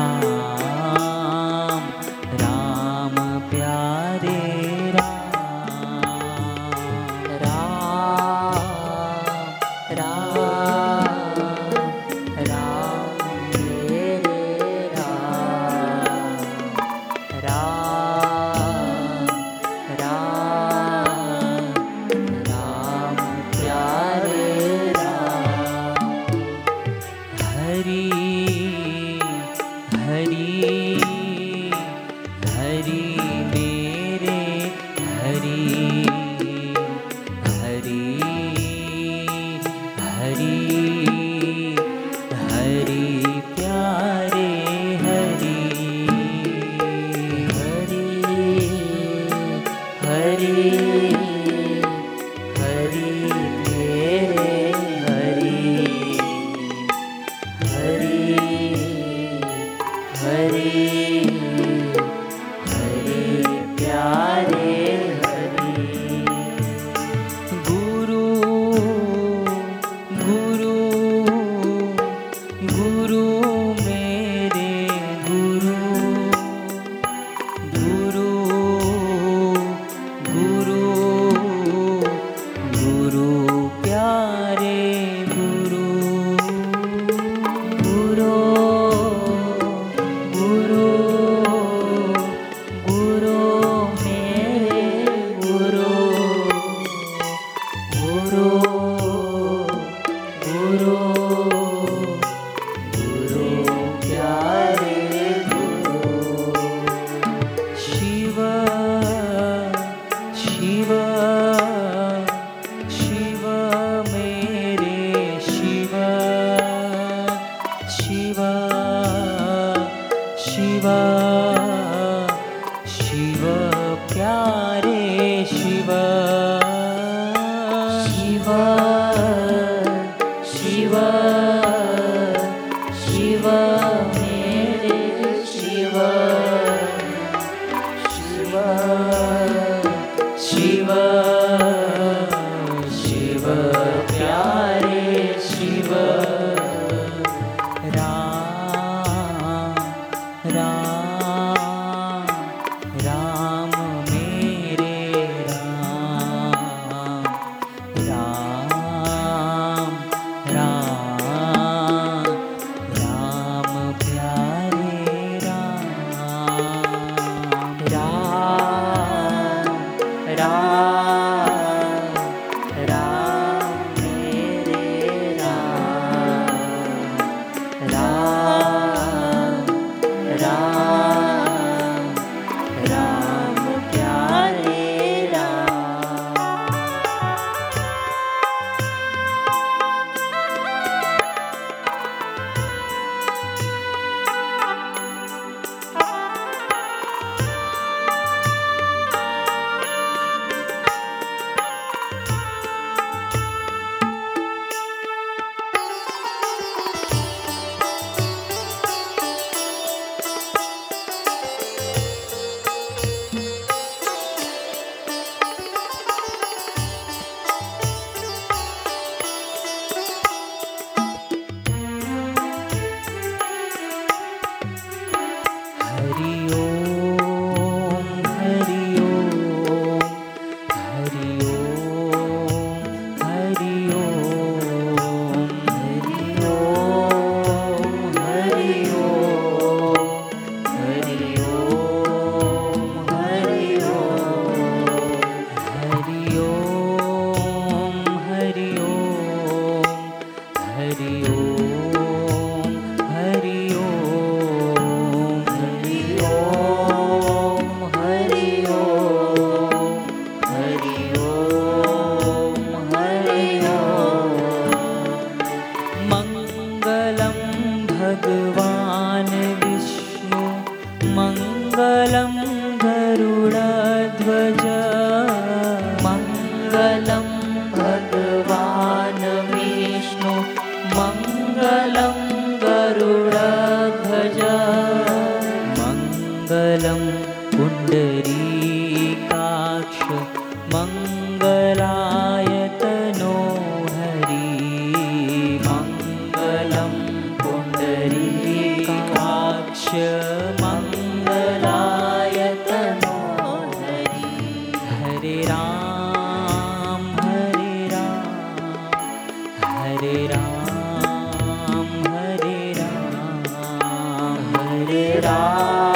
now. शिवा शिवा शिव प्ये शिवा। शिवा शिवा शिवाे शिवा। शिवा शिवा शिव प्या Ah. पुण्डरीकाक्ष मङ्गलायतनो हरि मङ्गलं पुण्डरीकाक्ष मङ्गलायतनो हरि। हरे राम हरे राम हरे राम हरे राम हरे राम।